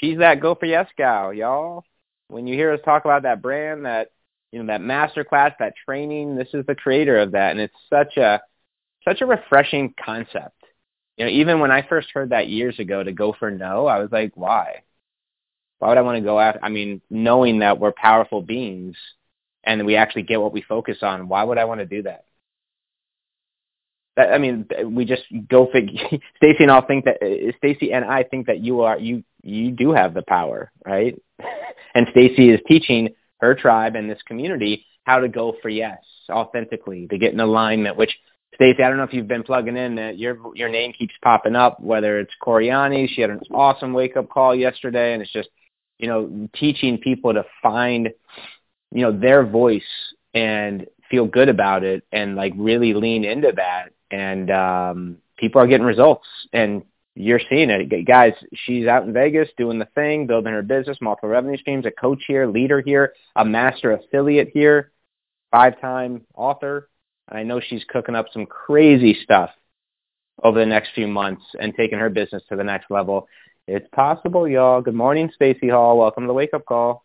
she's that go for yes gal, y'all. When you hear us talk about that brand, that you know that master class, that training, this is the creator of that, and it's such a such a refreshing concept. You know, even when I first heard that years ago to go for no, I was like, why? Why would I want to go after? I mean, knowing that we're powerful beings and we actually get what we focus on, why would I want to do that? I mean, we just go figure. Stacy and I think that uh, Stacy and I think that you are you you do have the power, right? and Stacy is teaching her tribe and this community how to go for yes authentically to get in alignment. Which Stacy, I don't know if you've been plugging in that your your name keeps popping up. Whether it's Coriani, she had an awesome wake up call yesterday, and it's just you know teaching people to find you know their voice and feel good about it and like really lean into that and um people are getting results and you're seeing it. Guys, she's out in Vegas doing the thing, building her business, multiple revenue streams, a coach here, leader here, a master affiliate here, five-time author. And I know she's cooking up some crazy stuff over the next few months and taking her business to the next level. It's possible, y'all. Good morning, Stacy Hall. Welcome to the Wake Up Call.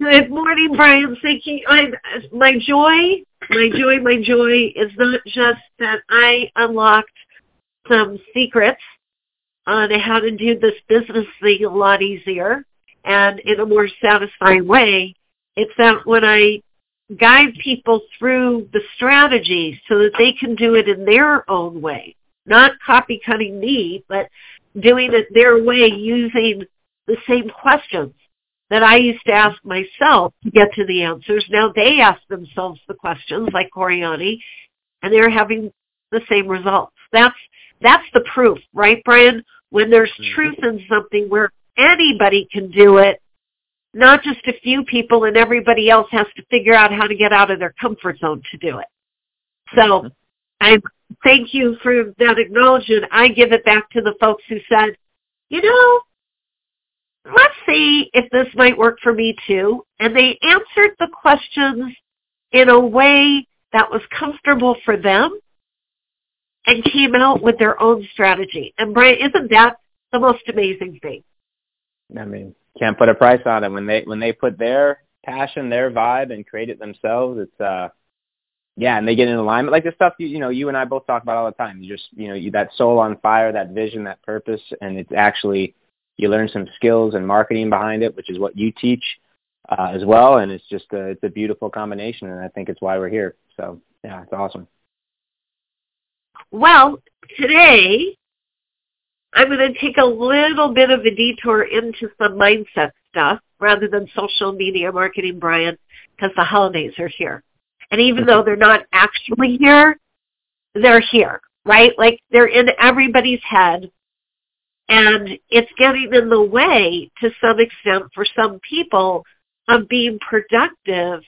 Good morning, Brian. Thank you. I, my joy, my joy, my joy is not just that I unlocked some secrets Uh, on how to do this business thing a lot easier and in a more satisfying way. It's that when I guide people through the strategy so that they can do it in their own way, not copy cutting me, but doing it their way using the same questions that I used to ask myself to get to the answers. Now they ask themselves the questions like Coriani and they're having the same results. That's that's the proof, right, Brian? When there's mm-hmm. truth in something where anybody can do it, not just a few people and everybody else has to figure out how to get out of their comfort zone to do it. So mm-hmm. I thank you for that acknowledgement. I give it back to the folks who said, you know, let's see if this might work for me too. And they answered the questions in a way that was comfortable for them and came out with their own strategy. And Brian, isn't that the most amazing thing? I mean, can't put a price on it. When they when they put their passion, their vibe, and create it themselves, it's uh, yeah, and they get in alignment. Like the stuff you you know you and I both talk about all the time. You just you know you that soul on fire, that vision, that purpose, and it's actually you learn some skills and marketing behind it, which is what you teach uh, as well. And it's just a, it's a beautiful combination, and I think it's why we're here. So yeah, it's awesome. Well, today I'm going to take a little bit of a detour into some mindset stuff rather than social media marketing, Brian, because the holidays are here. And even though they're not actually here, they're here, right? Like they're in everybody's head and it's getting in the way to some extent for some people of being productive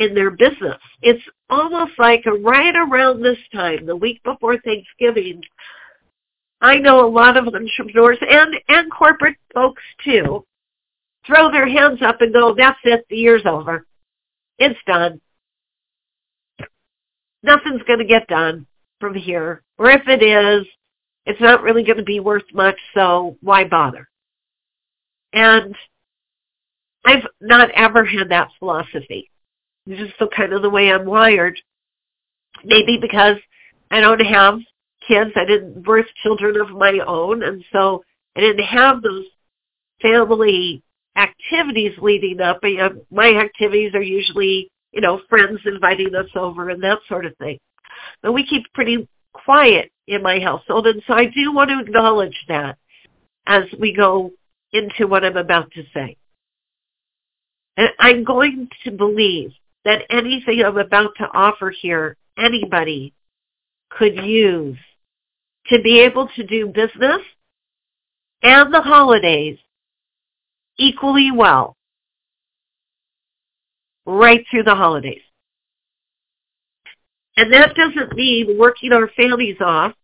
in their business. It's almost like right around this time, the week before Thanksgiving, I know a lot of entrepreneurs and, and corporate folks too throw their hands up and go, that's it, the year's over. It's done. Nothing's going to get done from here. Or if it is, it's not really going to be worth much, so why bother? And I've not ever had that philosophy. Is the kind of the way I'm wired. Maybe because I don't have kids. I didn't birth children of my own, and so I didn't have those family activities leading up. Um, my activities are usually, you know, friends inviting us over and that sort of thing. But we keep pretty quiet in my household. And so I do want to acknowledge that as we go into what I'm about to say. And I'm going to believe that anything I'm about to offer here, anybody could use to be able to do business and the holidays equally well right through the holidays. And that doesn't mean working our families off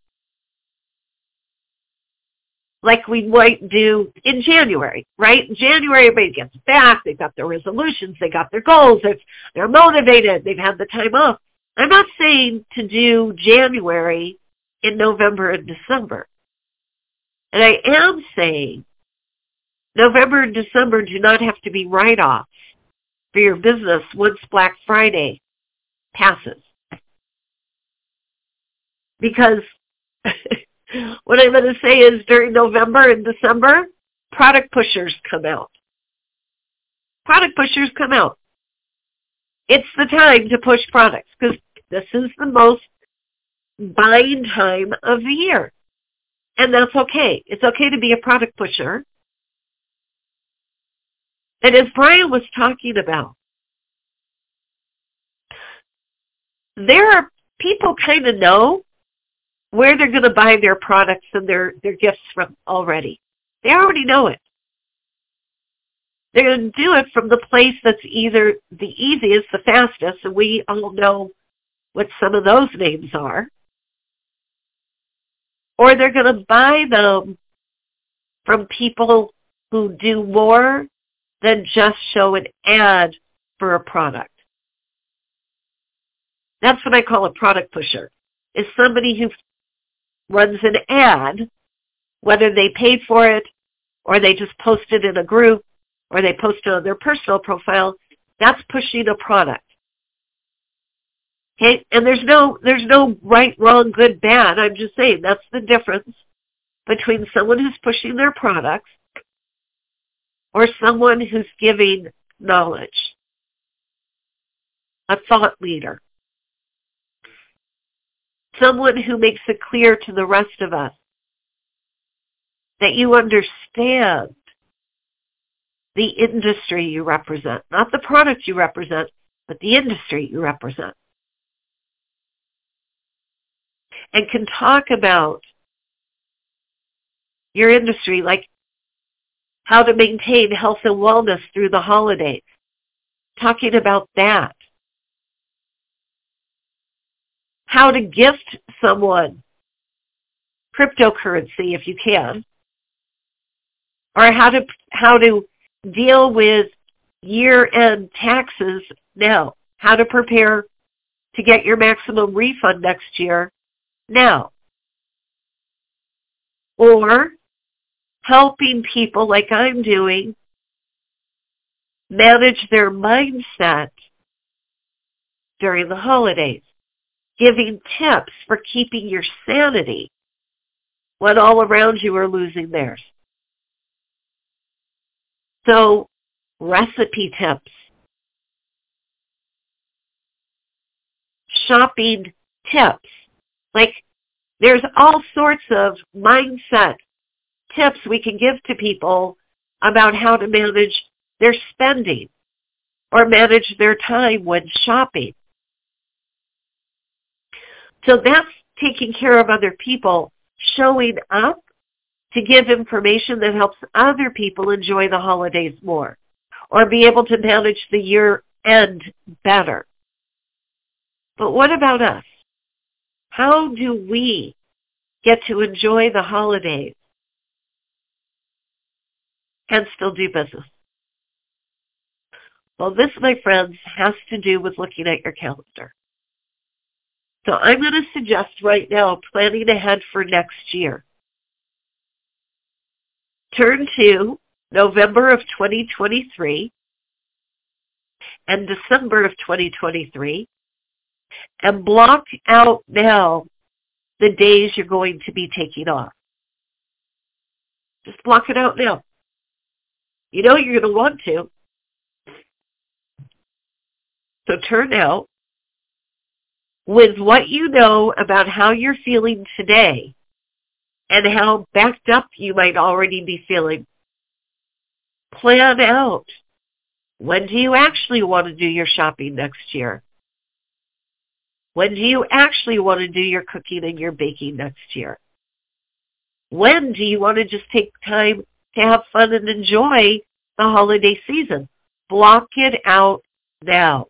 like we might do in January, right? In January, everybody gets back. They've got their resolutions. They got their goals. They're, they're motivated. They've had the time off. I'm not saying to do January in November and December. And I am saying November and December do not have to be write-offs for your business once Black Friday passes. Because what I'm going to say is during November and December, product pushers come out. Product pushers come out. It's the time to push products because this is the most buying time of the year. And that's okay. It's okay to be a product pusher. And as Brian was talking about, there are people kind of know where they're going to buy their products and their, their gifts from already. They already know it. They're going to do it from the place that's either the easiest, the fastest, and we all know what some of those names are. Or they're going to buy them from people who do more than just show an ad for a product. That's what I call a product pusher, is somebody who runs an ad, whether they paid for it or they just posted in a group or they posted on their personal profile, that's pushing a product. Okay, and there's no there's no right, wrong, good, bad. I'm just saying that's the difference between someone who's pushing their products or someone who's giving knowledge. A thought leader someone who makes it clear to the rest of us that you understand the industry you represent, not the product you represent, but the industry you represent. And can talk about your industry, like how to maintain health and wellness through the holidays, talking about that. How to gift someone cryptocurrency if you can, or how to how to deal with year-end taxes now, how to prepare to get your maximum refund next year now, or helping people like I'm doing manage their mindset during the holidays giving tips for keeping your sanity when all around you are losing theirs. So recipe tips, shopping tips, like there's all sorts of mindset tips we can give to people about how to manage their spending or manage their time when shopping. So that's taking care of other people, showing up to give information that helps other people enjoy the holidays more or be able to manage the year end better. But what about us? How do we get to enjoy the holidays and still do business? Well, this, my friends, has to do with looking at your calendar. So I'm going to suggest right now planning ahead for next year. Turn to November of 2023 and December of 2023 and block out now the days you're going to be taking off. Just block it out now. You know you're going to want to. So turn out with what you know about how you're feeling today and how backed up you might already be feeling. Plan out. When do you actually want to do your shopping next year? When do you actually want to do your cooking and your baking next year? When do you want to just take time to have fun and enjoy the holiday season. Block it out now.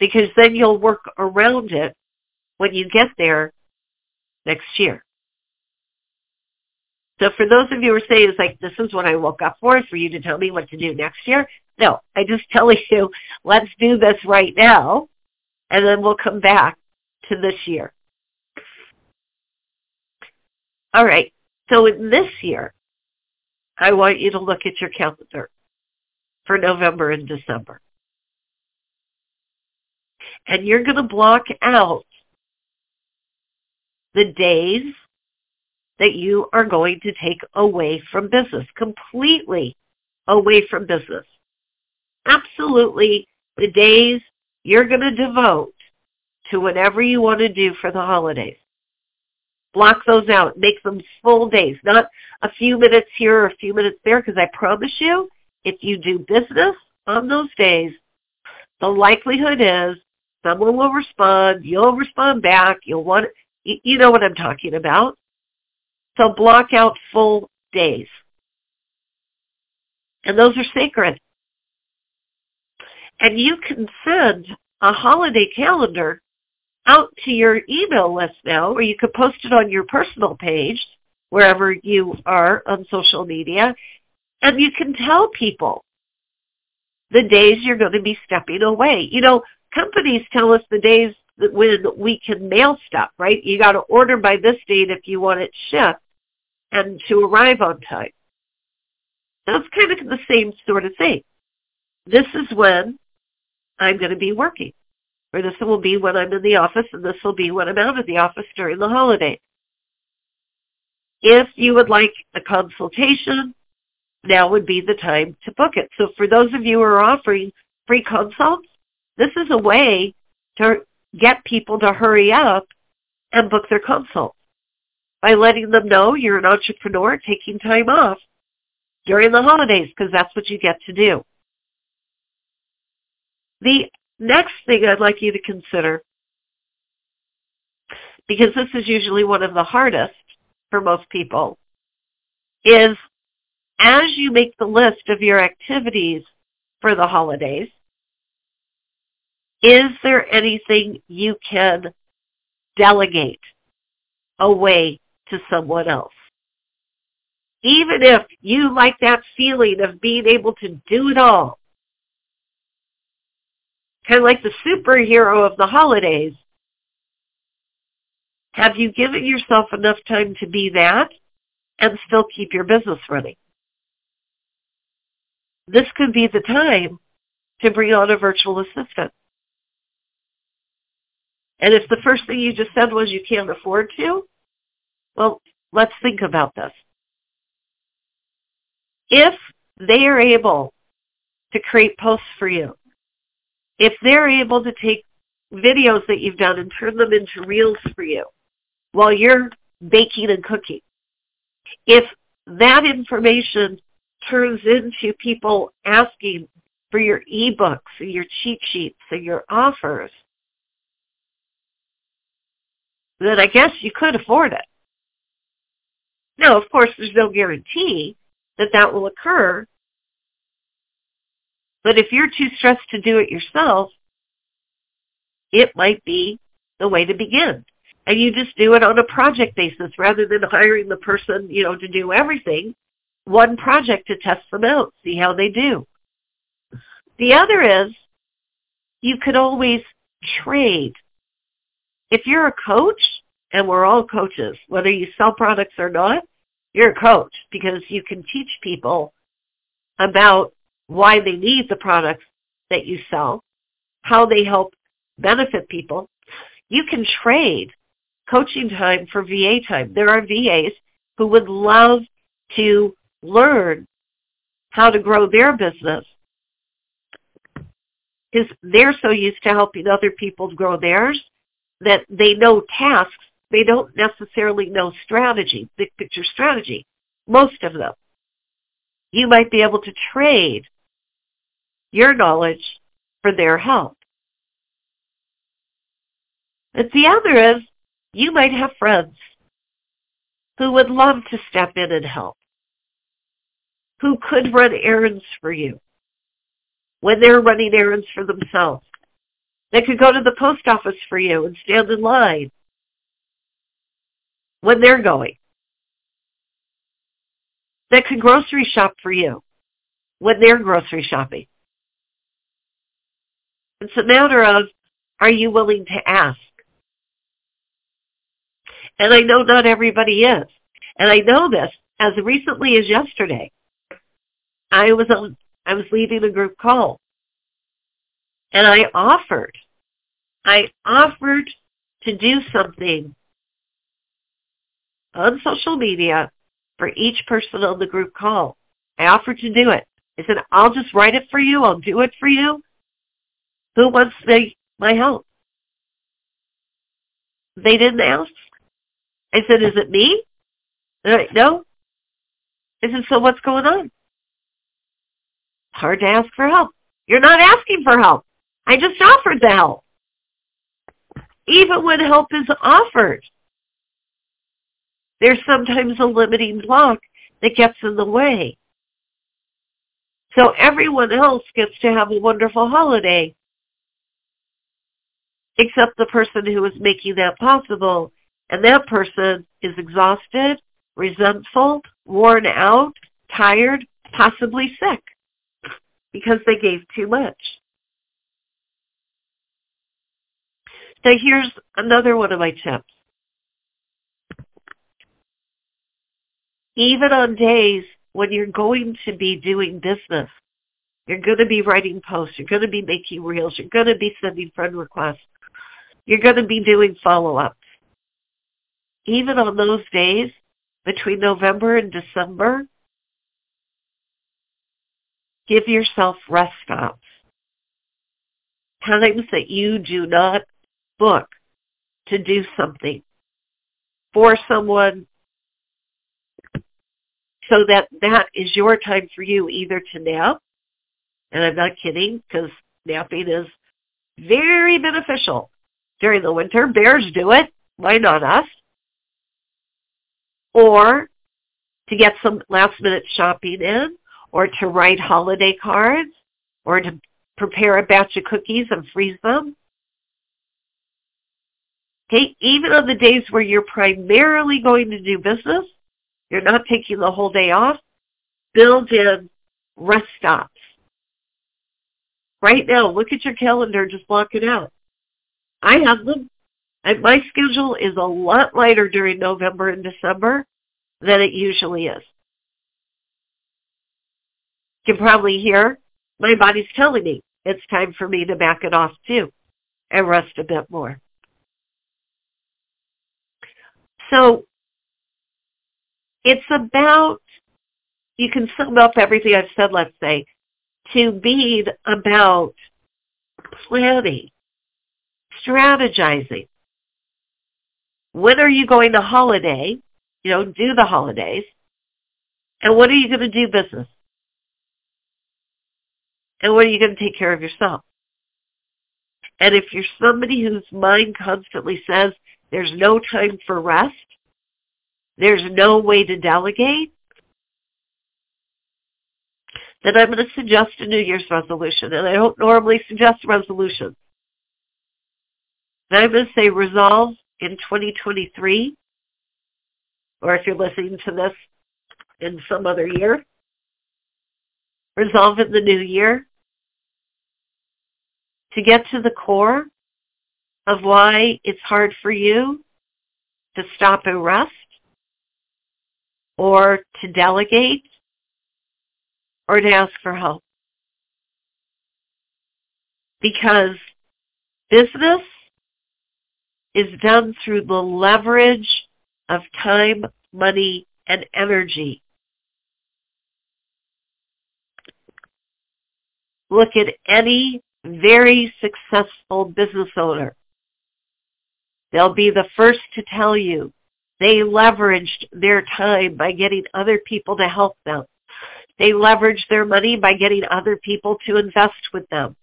Because then you'll work around it when you get there next year. So for those of you who are saying it's like this is what I woke up for, for you to tell me what to do next year. No, I just telling you, let's do this right now, and then we'll come back to this year. All right. So in this year, I want you to look at your calendar for November and December. And you're going to block out the days that you are going to take away from business, completely away from business. Absolutely the days you're going to devote to whatever you want to do for the holidays. Block those out. Make them full days, not a few minutes here or a few minutes there, because I promise you, if you do business on those days, the likelihood is someone will respond, you'll respond back, you'll want, you know what I'm talking about. So block out full days. And those are sacred. And you can send a holiday calendar out to your email list now, or you could post it on your personal page, wherever you are on social media, and you can tell people the days you're going to be stepping away. You know, companies tell us the days when we can mail stuff, right? You got to order by this date if you want it shipped and to arrive on time. That's kind of the same sort of thing. This is when I'm going to be working or this will be when I'm in the office, and this will be when I'm out of the office during the holiday. If you would like a consultation, now would be the time to book it. So for those of you who are offering free consults, this is a way to get people to hurry up and book their consult by letting them know you're an entrepreneur taking time off during the holidays because that's what you get to do. The Next thing I'd like you to consider, because this is usually one of the hardest for most people, is as you make the list of your activities for the holidays, is there anything you can delegate away to someone else? Even if you like that feeling of being able to do it all, kind of like the superhero of the holidays. Have you given yourself enough time to be that and still keep your business running? This could be the time to bring on a virtual assistant. And if the first thing you just said was you can't afford to, well, let's think about this. If they are able to create posts for you, if they're able to take videos that you've done and turn them into reels for you while you're baking and cooking, if that information turns into people asking for your ebooks and your cheat sheets and your offers, then I guess you could afford it. Now, of course, there's no guarantee that that will occur but if you're too stressed to do it yourself, it might be the way to begin. And you just do it on a project basis rather than hiring the person, you know, to do everything. One project to test them out, see how they do. The other is you could always trade. If you're a coach, and we're all coaches, whether you sell products or not, you're a coach because you can teach people about why they need the products that you sell, how they help benefit people. You can trade coaching time for VA time. There are VAs who would love to learn how to grow their business because they're so used to helping other people grow theirs that they know tasks. They don't necessarily know strategy, big picture strategy, most of them. You might be able to trade your knowledge for their help. But the other is you might have friends who would love to step in and help. who could run errands for you when they're running errands for themselves. They could go to the post office for you and stand in line when they're going. That could grocery shop for you when they're grocery shopping. It's a matter of, are you willing to ask? And I know not everybody is. And I know this as recently as yesterday. I was on, I was leading a group call. And I offered, I offered to do something on social media for each person on the group call. I offered to do it. I said, I'll just write it for you. I'll do it for you. Who wants my, my help? They didn't ask. I said, is it me? Like, no. I said, so what's going on? Hard to ask for help. You're not asking for help. I just offered the help. Even when help is offered, there's sometimes a limiting block that gets in the way. So everyone else gets to have a wonderful holiday except the person who is making that possible. And that person is exhausted, resentful, worn out, tired, possibly sick because they gave too much. So here's another one of my tips. Even on days when you're going to be doing business, you're going to be writing posts, you're going to be making reels, you're going to be sending friend requests, you're going to be doing follow-ups. Even on those days between November and December, give yourself rest stops. Times that you do not book to do something for someone so that that is your time for you either to nap, and I'm not kidding because napping is very beneficial during the winter. Bears do it. Why not us? Or to get some last minute shopping in, or to write holiday cards, or to prepare a batch of cookies and freeze them. Okay, even on the days where you're primarily going to do business, you're not taking the whole day off, build in rest stops. Right now, look at your calendar, just block it out. I have them. And my schedule is a lot lighter during November and December than it usually is. You can probably hear my body's telling me it's time for me to back it off too and rest a bit more. So it's about, you can sum up everything I've said, let's say, to be about planning strategizing. When are you going to holiday? You know, do the holidays. And what are you going to do business? And what are you going to take care of yourself? And if you're somebody whose mind constantly says there's no time for rest, there's no way to delegate, then I'm going to suggest a New Year's resolution. And I don't normally suggest resolutions. Then I'm going to say resolve in 2023, or if you're listening to this in some other year, resolve in the new year to get to the core of why it's hard for you to stop and rest or to delegate or to ask for help. Because business is done through the leverage of time, money, and energy. Look at any very successful business owner. They'll be the first to tell you they leveraged their time by getting other people to help them. They leveraged their money by getting other people to invest with them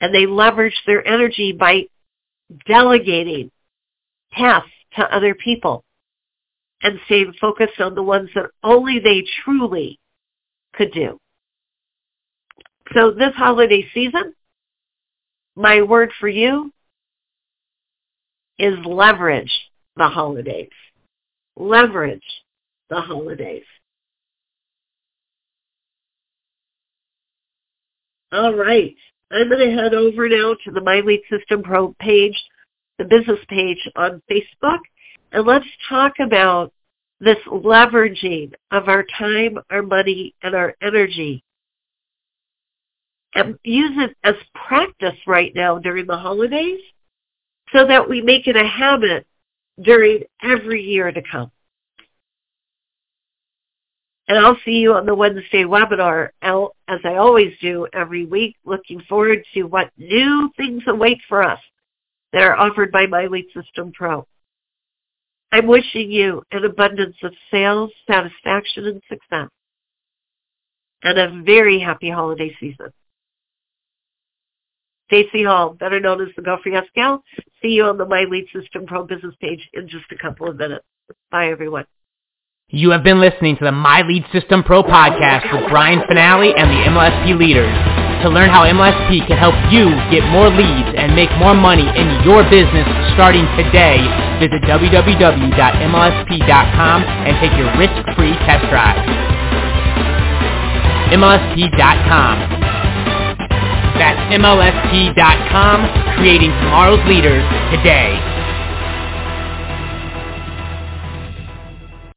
and they leveraged their energy by delegating tasks to other people. and staying focused on the ones that only they truly could do. So this holiday season, my word for you is leverage the holidays. Leverage the holidays. All right. I'm going to head over now to the My Lead System Pro page, the business page on Facebook, and let's talk about this leveraging of our time, our money, and our energy. And use it as practice right now during the holidays so that we make it a habit during every year to come. And I'll see you on the Wednesday webinar, as I always do every week, looking forward to what new things await for us that are offered by My Lead System Pro. I'm wishing you an abundance of sales, satisfaction, and success, and a very happy holiday season. Stacy Hall, better known as the Go for Yes Gal. See you on the My Lead System Pro business page in just a couple of minutes. Bye, everyone. You have been listening to the My Lead System Pro podcast with Brian Fanale and the MLSP leaders. To learn how MLSP can help you get more leads and make more money in your business starting today, visit www.mlsp.com and take your risk-free test drive. MLSP.com. That's MLSP.com, creating tomorrow's leaders today.